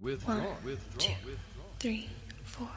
Withdraw. Withdraw. Withdraw. three, four.